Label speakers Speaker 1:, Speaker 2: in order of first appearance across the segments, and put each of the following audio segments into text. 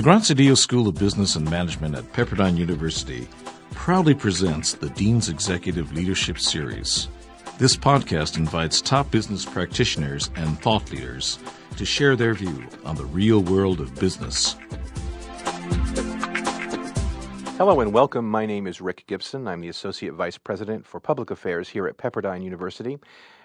Speaker 1: The Grazia School of Business and Management at Pepperdine University proudly presents the Dean's Executive Leadership Series. This podcast invites top business practitioners and thought leaders to share their view on the real world of business.
Speaker 2: Hello and welcome. My name is Rick Gibson. I'm the Associate Vice President for Public Affairs here at Pepperdine University.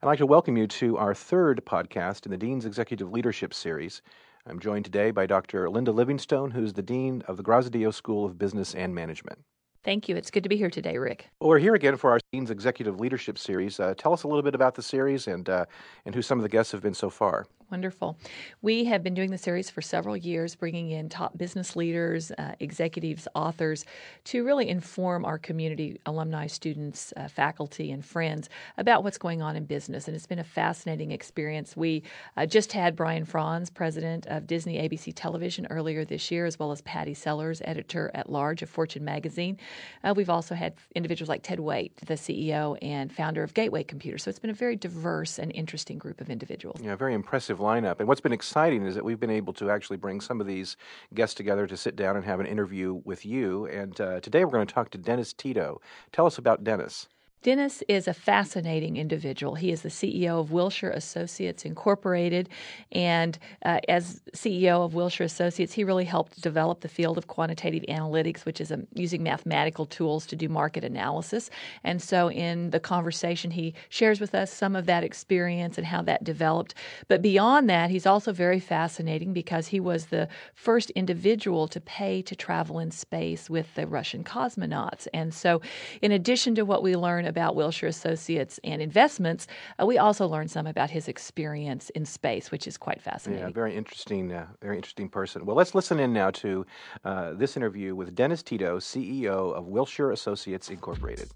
Speaker 2: I'd like to welcome you to our third podcast in the Dean's Executive Leadership Series. I'm joined today by Dr. Linda Livingstone, who's the Dean of the Grazia School of Business and Management.
Speaker 3: Thank you. It's good to be here today, Rick.
Speaker 2: Well, we're here again for our Dean's Executive Leadership Series. Uh, tell us a little bit about the series and uh, and who some of the guests have been so far.
Speaker 3: Wonderful. We have been doing the series for several years, bringing in top business leaders, uh, executives, authors to really inform our community, alumni, students, uh, faculty, and friends about what's going on in business. And it's been a fascinating experience. We uh, just had Brian Frons, president of Disney ABC Television, earlier this year, as well as Pattie Sellers, editor at large of Fortune magazine. Uh, we've also had individuals like Ted Waitt, the CEO and founder of Gateway Computer. So it's been a very diverse and interesting group of individuals.
Speaker 2: Yeah, very impressive lineup. And what's been exciting is that we've been able to actually bring some of these guests together to sit down and have an interview with you. And uh, today we're going to talk to Dennis Tito. Tell us about Dennis.
Speaker 3: Dennis is a fascinating individual. He is the CEO of Wilshire Associates Incorporated. And uh, as CEO of Wilshire Associates, he really helped develop the field of quantitative analytics, which is um, using mathematical tools to do market analysis. And so, in the conversation, he shares with us some of that experience and how that developed. But beyond that, he's also very fascinating because he was the first individual to pay to travel in space with the Russian cosmonauts. And so, in addition to what we learn about Wilshire Associates and investments, uh, we also learned some about his experience in space, which is quite fascinating.
Speaker 2: Yeah, very interesting, uh, very interesting person. Well, let's listen in now to uh, this interview with Dennis Tito, CEO of Wilshire Associates Incorporated.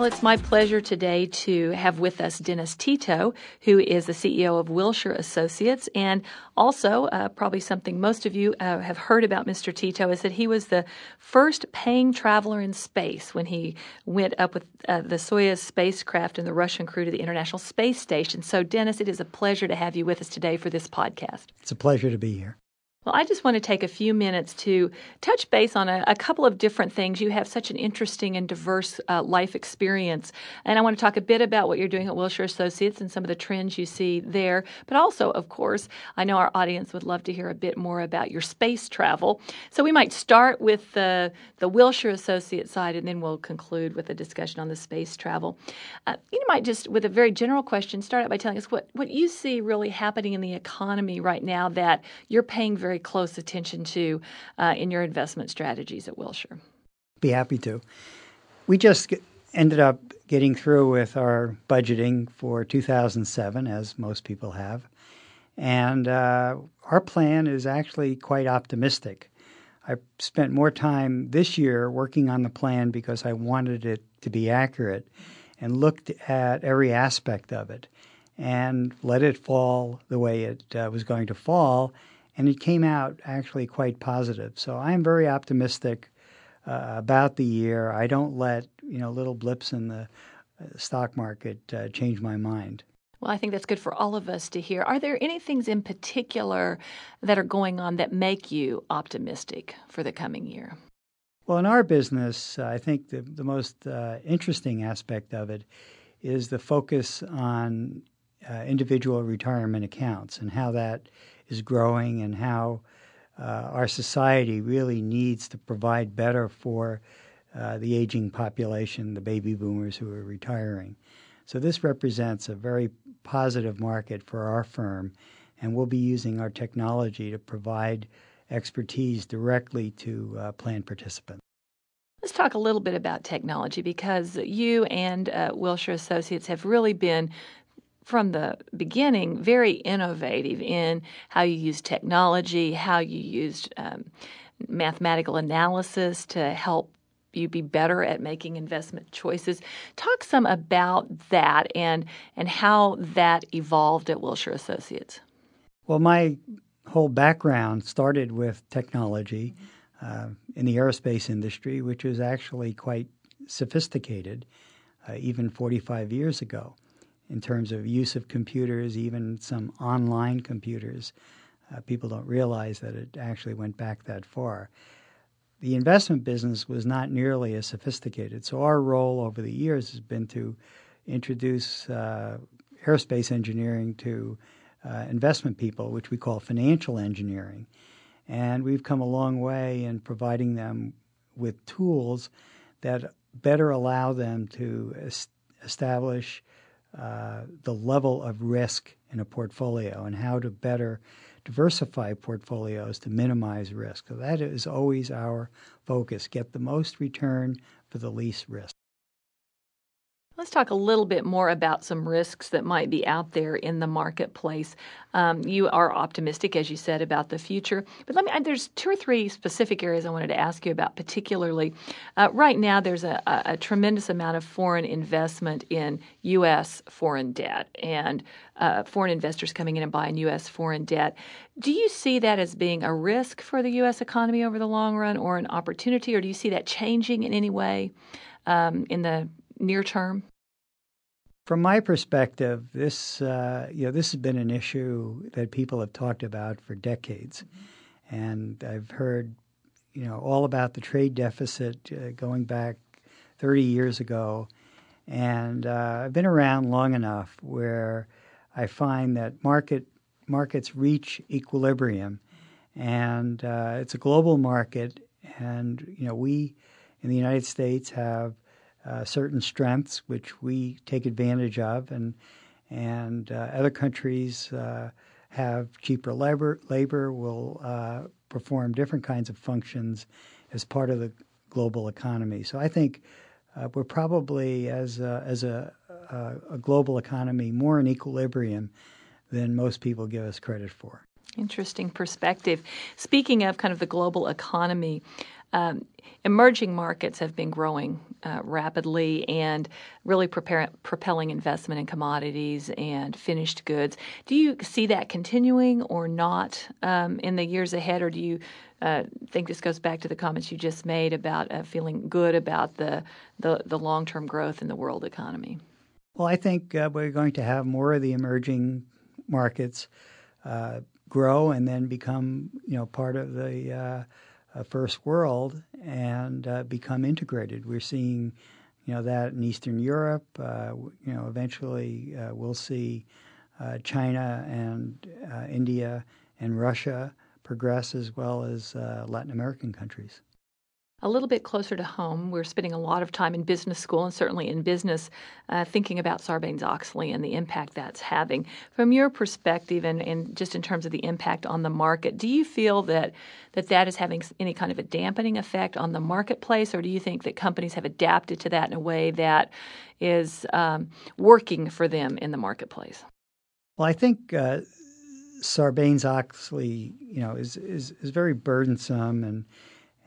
Speaker 3: Well, it's my pleasure today to have with us Dennis Tito, who is the CEO of Wilshire Associates. And also, uh, probably something most of you uh, have heard about Mr. Tito is that he was the first paying traveler in space when he went up with uh, the Soyuz spacecraft and the Russian crew to the International Space Station. So, Dennis, it is a pleasure to have you with us today for this podcast.
Speaker 4: It's a pleasure to be here.
Speaker 3: Well, I just want to take a few minutes to touch base on a, a couple of different things. You have such an interesting and diverse uh, life experience. And I want to talk a bit about what you're doing at Wilshire Associates and some of the trends you see there. But also, of course, I know our audience would love to hear a bit more about your space travel. So we might start with the, the Wilshire Associates side and then we'll conclude with a discussion on the space travel. Uh, you might just, with a very general question, start out by telling us what, what you see really happening in the economy right now that you're paying very very close attention to uh, in your investment strategies at Wilshire?
Speaker 4: Be happy to. We just ended up getting through with our budgeting for 2007, as most people have. And uh, our plan is actually quite optimistic. I spent more time this year working on the plan because I wanted it to be accurate and looked at every aspect of it and let it fall the way it uh, was going to fall and it came out actually quite positive. So I am very optimistic uh, about the year. I don't let you know little blips in the uh, stock market uh, change my mind.
Speaker 3: Well, I think that's good for all of us to hear. Are there any things in particular that are going on that make you optimistic for the coming year?
Speaker 4: Well, in our business, I think the, the most uh, interesting aspect of it is the focus on uh, individual retirement accounts and how that is growing and how uh, our society really needs to provide better for uh, the aging population, the baby boomers who are retiring. So, this represents a very positive market for our firm, and we'll be using our technology to provide expertise directly to uh, plan participants.
Speaker 3: Let's talk a little bit about technology because you and uh, Wilshire Associates have really been from the beginning very innovative in how you use technology, how you used um, mathematical analysis to help you be better at making investment choices. Talk some about that and and how that evolved at Wilshire Associates.
Speaker 4: Well, my whole background started with technology uh, in the aerospace industry, which was actually quite sophisticated. uh, even 45 years ago in terms of use of computers, even some online computers. Uh, people don't realize that it actually went back that far. The investment business was not nearly as sophisticated. So, our role over the years has been to introduce uh, aerospace engineering to uh, investment people, which we call financial engineering. And we've come a long way in providing them with tools that better allow them to es- establish uh, the level of risk in a portfolio and how to better diversify portfolios to minimize risk. So that is always our focus get the most return for the least risk.
Speaker 3: Let's talk a little bit more about some risks that might be out there in the marketplace. Um, you are optimistic, as you said, about the future, but let me. There's two or three specific areas I wanted to ask you about, particularly. Uh, right now, there's a, a, tremendous amount of foreign investment in U.S. foreign debt, and uh, foreign investors coming in and buying U.S. foreign debt. Do you see that as being a risk for the U.S. economy over the long run, or an opportunity, or do you see that changing in any way um, in the near term?
Speaker 4: From my perspective, this uh, you know this has been an issue that people have talked about for decades, and I've heard you know all about the trade deficit uh, going back 30 years ago, and uh, I've been around long enough where I find that market markets reach equilibrium, and uh, it's a global market, and you know we in the United States have uh, certain strengths which we take advantage of, and and uh, other countries uh, have cheaper labor. Labor will uh, perform different kinds of functions as part of the global economy. So I think uh, we're probably as a, as a, a, a global economy more in equilibrium than most people give us credit for.
Speaker 3: Interesting perspective. Speaking of kind of the global economy, um, emerging markets have been growing uh, rapidly and really propelling investment in commodities and finished goods. Do you see that continuing or not um, in the years ahead, or do you uh, think this goes back to the comments you just made about uh, feeling good about the, the, the long term growth in the world economy?
Speaker 4: Well, I think uh, we're going to have more of the emerging markets uh, grow and then become, you know, part of the uh, first world and uh, become integrated. We're seeing, you know, that in Eastern Europe. Uh, you know, eventually uh, we'll see uh, China and uh, India and Russia progress as well as Latin American countries
Speaker 3: a little bit closer to home. We're spending a lot of time in business school and certainly in business uh, thinking about Sarbanes Oxley and the impact that's having. From your perspective and, and just in terms of the impact on the market, do you feel that, that that is having any kind of a dampening effect on the marketplace, or do you think that companies have adapted to that in a way that is um, working for them in the marketplace?
Speaker 4: Well, I think. Uh, Sarbanes Oxley, you know, is, is is very burdensome and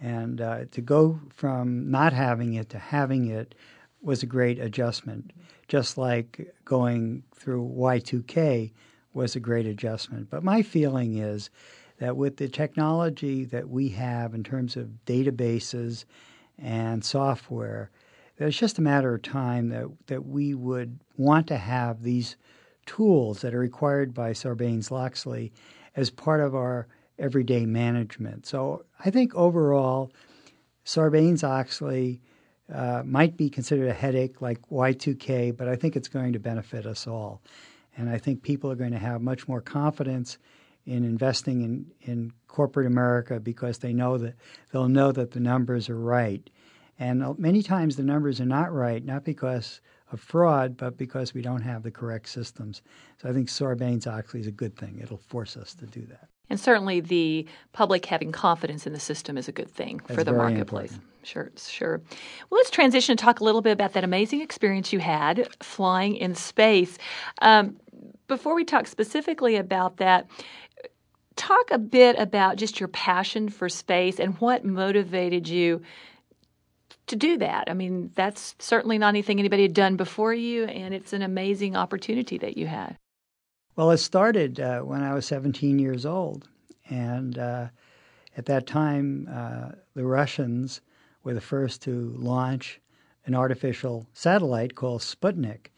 Speaker 4: and uh, to go from not having it to having it was a great adjustment, just like going through Y2K was a great adjustment. But my feeling is that with the technology that we have in terms of databases and software, it's just a matter of time that, that we would want to have these tools that are required by Sarbanes Oxley as part of our everyday management. So I think overall, Sarbanes Oxley uh, might be considered a headache like Y2K, but I think it's going to benefit us all. And I think people are going to have much more confidence in investing in, in corporate America because they know that they'll know that the numbers are right. And many times the numbers are not right, not because of fraud, but because we don't have the correct systems. So I think Sarbanes Oxley is a good thing. It'll force us to do that.
Speaker 3: And certainly the public having confidence in the system is a good thing
Speaker 4: That's
Speaker 3: for the marketplace.
Speaker 4: Important.
Speaker 3: Sure, sure. Well, let's transition and talk a little bit about that amazing experience you had flying in space. Um, before we talk specifically about that, talk a bit about just your passion for space and what motivated you to do that. I mean, that's certainly not anything anybody had done before you, and it's an amazing opportunity that you had.
Speaker 4: Well, it started uh, when I was 17 years old. And uh, at that time, uh, the Russians were the first to launch an artificial satellite called Sputnik.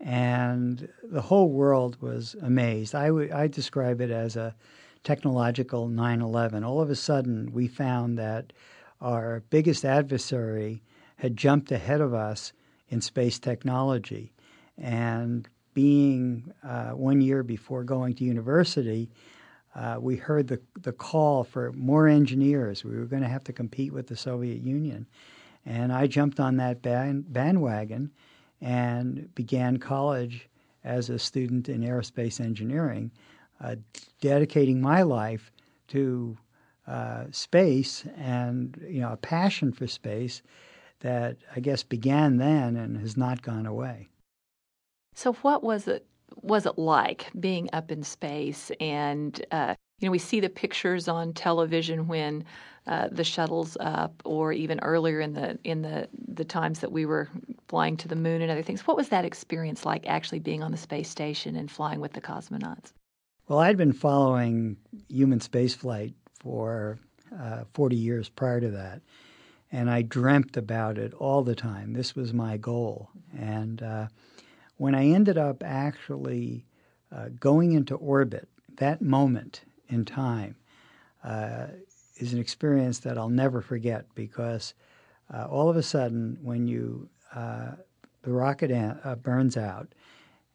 Speaker 4: And the whole world was amazed. I, w- I describe it as a technological 9 11. All of a sudden, we found that our biggest adversary had jumped ahead of us in space technology. And being uh, one year before going to university, uh, we heard the, the call for more engineers. We were going to have to compete with the Soviet Union. And I jumped on that band, bandwagon and began college as a student in aerospace engineering, uh, dedicating my life to uh, space and you know a passion for space that I guess began then and has not gone away.
Speaker 3: So, what was it? Was it like being up in space? And uh, you know, we see the pictures on television when uh, the shuttle's up, or even earlier in the in the the times that we were flying to the moon and other things. What was that experience like, actually being on the space station and flying with the cosmonauts?
Speaker 4: Well, I'd been following human spaceflight for uh, 40 years prior to that, and I dreamt about it all the time. This was my goal, and uh, when I ended up actually uh, going into orbit, that moment in time uh, is an experience that I'll never forget because uh, all of a sudden, when you uh, the rocket an- uh, burns out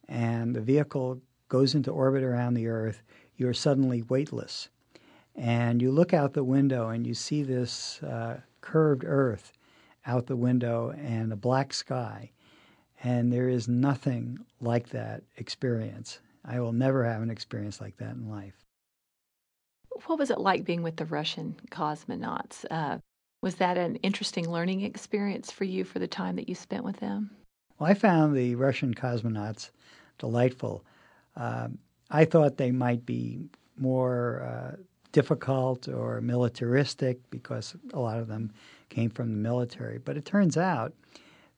Speaker 4: and the vehicle goes into orbit around the Earth, you're suddenly weightless, and you look out the window and you see this uh, curved Earth out the window and a black sky and there is nothing like that experience. I will never have an experience like that in life.
Speaker 3: What was it like being with the Russian cosmonauts? Uh, was that an interesting learning experience for you for the time that you spent with them?
Speaker 4: Well, I found the Russian cosmonauts delightful. Um, I thought they might be more uh, difficult or militaristic because a lot of them came from the military. But it turns out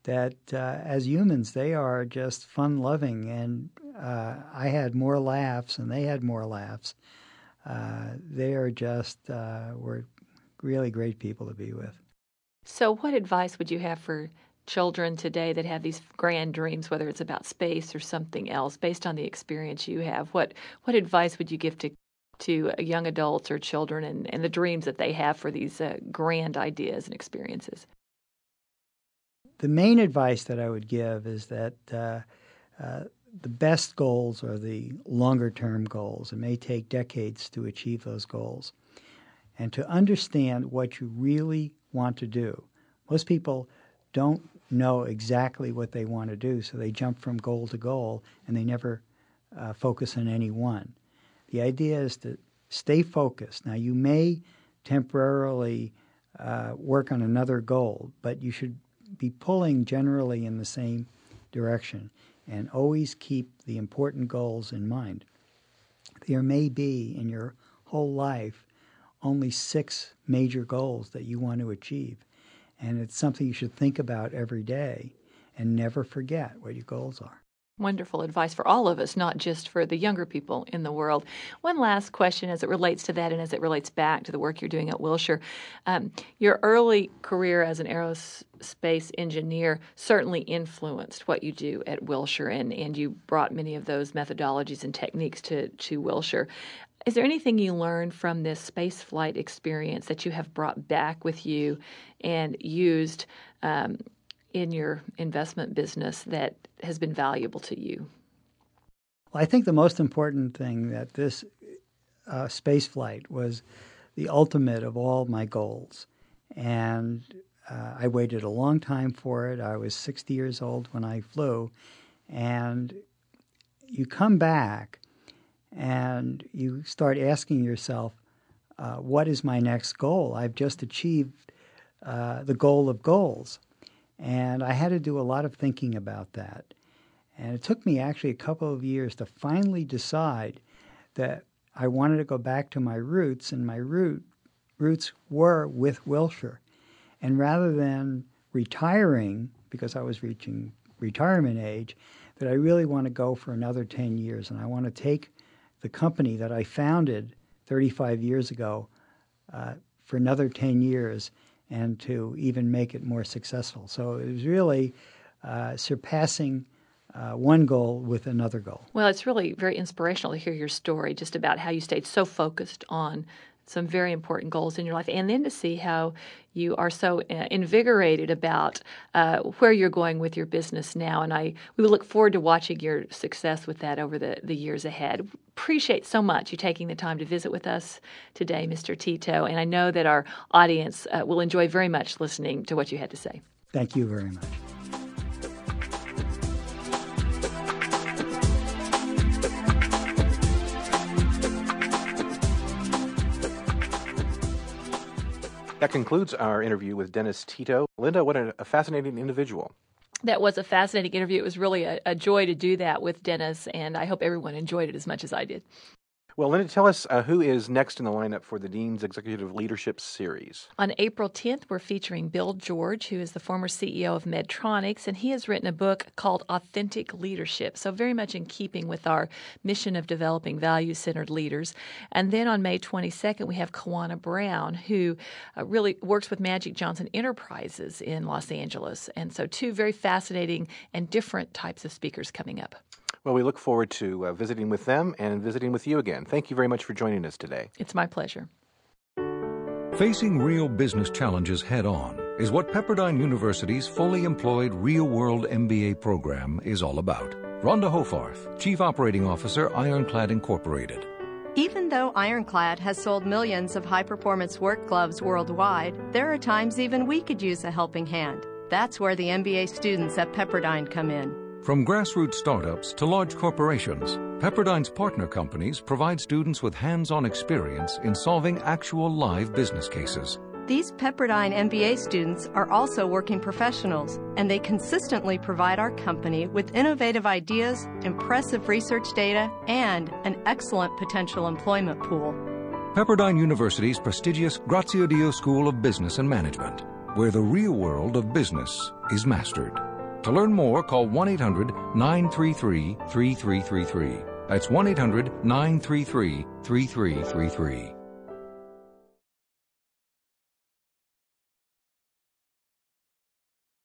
Speaker 4: that uh, as humans, they are just fun loving. And uh, I had more laughs and they had more laughs. Uh, they are just, uh, were really great people to be with.
Speaker 3: So, what advice would you have for children today that have these grand dreams, whether it's about space or something else, based on the experience you have? What, what advice would you give to to young adults or children and, and the dreams that they have for these uh, grand ideas and experiences?
Speaker 4: The main advice that I would give is that uh, uh, the best goals are the longer term goals. It may take decades to achieve those goals. And to understand what you really want to do. Most people don't know exactly what they want to do, so they jump from goal to goal and they never uh, focus on any one. The idea is to stay focused. Now, you may temporarily uh, work on another goal, but you should be pulling generally in the same direction and always keep the important goals in mind. There may be in your whole life only six major goals that you want to achieve. And it's something you should think about every day and never forget what your goals are.
Speaker 3: Wonderful advice for all of us, not just for the younger people in the world. One last question as it relates to that and as it relates back to the work you're doing at Wilshire. Um, your early career as an aerospace engineer certainly influenced what you do at Wilshire, and, and you brought many of those methodologies and techniques to, to Wilshire. Is there anything you learned from this space flight experience that you have brought back with you and used um, in your investment business that has been valuable to you?
Speaker 4: Well, I think the most important thing that this uh, space flight was the ultimate of all my goals. And uh, I waited a long time for it. I was 60 years old when I flew. And you come back and you start asking yourself, uh, what is my next goal? I've just achieved uh, the goal of goals. And I had to do a lot of thinking about that. And it took me actually a couple of years to finally decide that I wanted to go back to my roots, and my root, roots were with Wilshire. And rather than retiring, because I was reaching retirement age, that I really want to go for another 10 years. And I want to take the company that I founded 35 years ago uh, for another 10 years and to even make it more successful. So it was really uh, surpassing uh, one goal with another goal.
Speaker 3: Well, it's really very inspirational to hear your story just about how you stayed so focused on some very important goals in your life, and then to see how you are so uh, invigorated about uh, where you're going with your business now. And I we will look forward to watching your success with that over the, the years ahead. Appreciate so much you taking the time to visit with us today, Mr. Tito. And I know that our audience uh, will enjoy very much listening to what you had to say.
Speaker 4: Thank you very much.
Speaker 2: That concludes our interview with Dennis Tito. Linda, what a, fascinating individual.
Speaker 3: That was a fascinating interview. It was really a, a joy to do that with Dennis, and I hope everyone enjoyed it as much as I did.
Speaker 2: Well, Linda, tell us uh, who is next in the lineup for the Dean's Executive Leadership Series.
Speaker 3: On April 10th, we're featuring Bill George, who is the former CEO of Medtronics, and he has written a book called Authentic Leadership. So, very much in keeping with our mission of developing value centered leaders. And then on May 22nd, we have Kawana Brown, who uh, really works with Magic Johnson Enterprises in Los Angeles. And so, two very fascinating and different types of speakers coming up.
Speaker 2: Well, we look forward to uh, visiting with them and visiting with you again. Thank you very much for joining us today.
Speaker 3: It's my pleasure.
Speaker 5: Facing real business challenges head on is what Pepperdine University's fully employed real world MBA program is all about. Rhonda Hofarth, Chief Operating Officer, Ironclad Incorporated.
Speaker 6: Even though Ironclad has sold millions of high performance work gloves worldwide, there are times even we could use a helping hand. That's where the MBA students at Pepperdine come in.
Speaker 5: From grassroots startups to large corporations, Pepperdine's partner companies provide students with hands on experience in solving actual live business cases.
Speaker 6: These Pepperdine MBA students are also working professionals, and they consistently provide our company with innovative ideas, impressive research data, and an excellent potential employment pool.
Speaker 5: Pepperdine University's prestigious Graziadio School of Business and Management, where the real world of business is mastered. To learn more, call 1 800 933 3333. That's 1 800 933 3333.